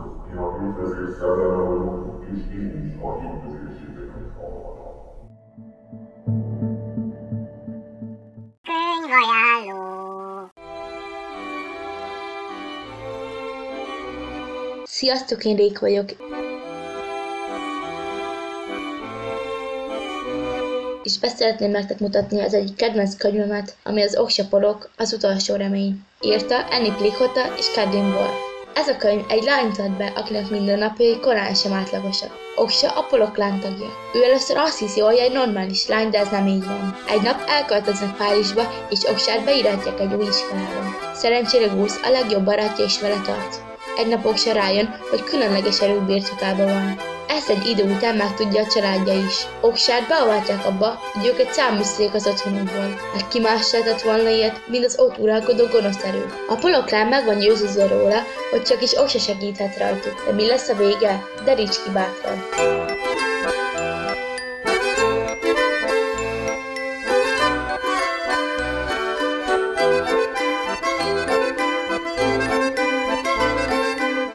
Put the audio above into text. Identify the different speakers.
Speaker 1: Szerint ezért szelleme vagyok, és én is a részéteket hallgatom.
Speaker 2: Könyvajánló.
Speaker 3: Sziasztok, én Rék vagyok. És beszeretném nektek mutatni az egyik kedvenc könyvemet, ami az Oksapolok, az utolsó remény. Írta Annie Plichota és Kadrin Wolf. Ez a könyv egy lányt ad be, akinek minden napjai korán sem átlagosak. Oksa a polok lántagja. Ő először azt hiszi, hogy egy normális lány, de ez nem így van. Egy nap elköltöznek Párizsba, és Oksát beiratják egy új iskolába. Szerencsére Gusz a legjobb barátja is vele tart. Egy nap Oksa rájön, hogy különleges erők birtokában van. Ezt egy idő után megtudja a családja is. Oksát beavatják abba, hogy őket száműzték az otthonukból. Hát ki más lehetett volna ilyet, mint az ott uralkodó gonosz erő. A poloklán meg van győződve róla, hogy csak is Oksa segíthet rajtuk. De mi lesz a vége? Deríts ki bátran!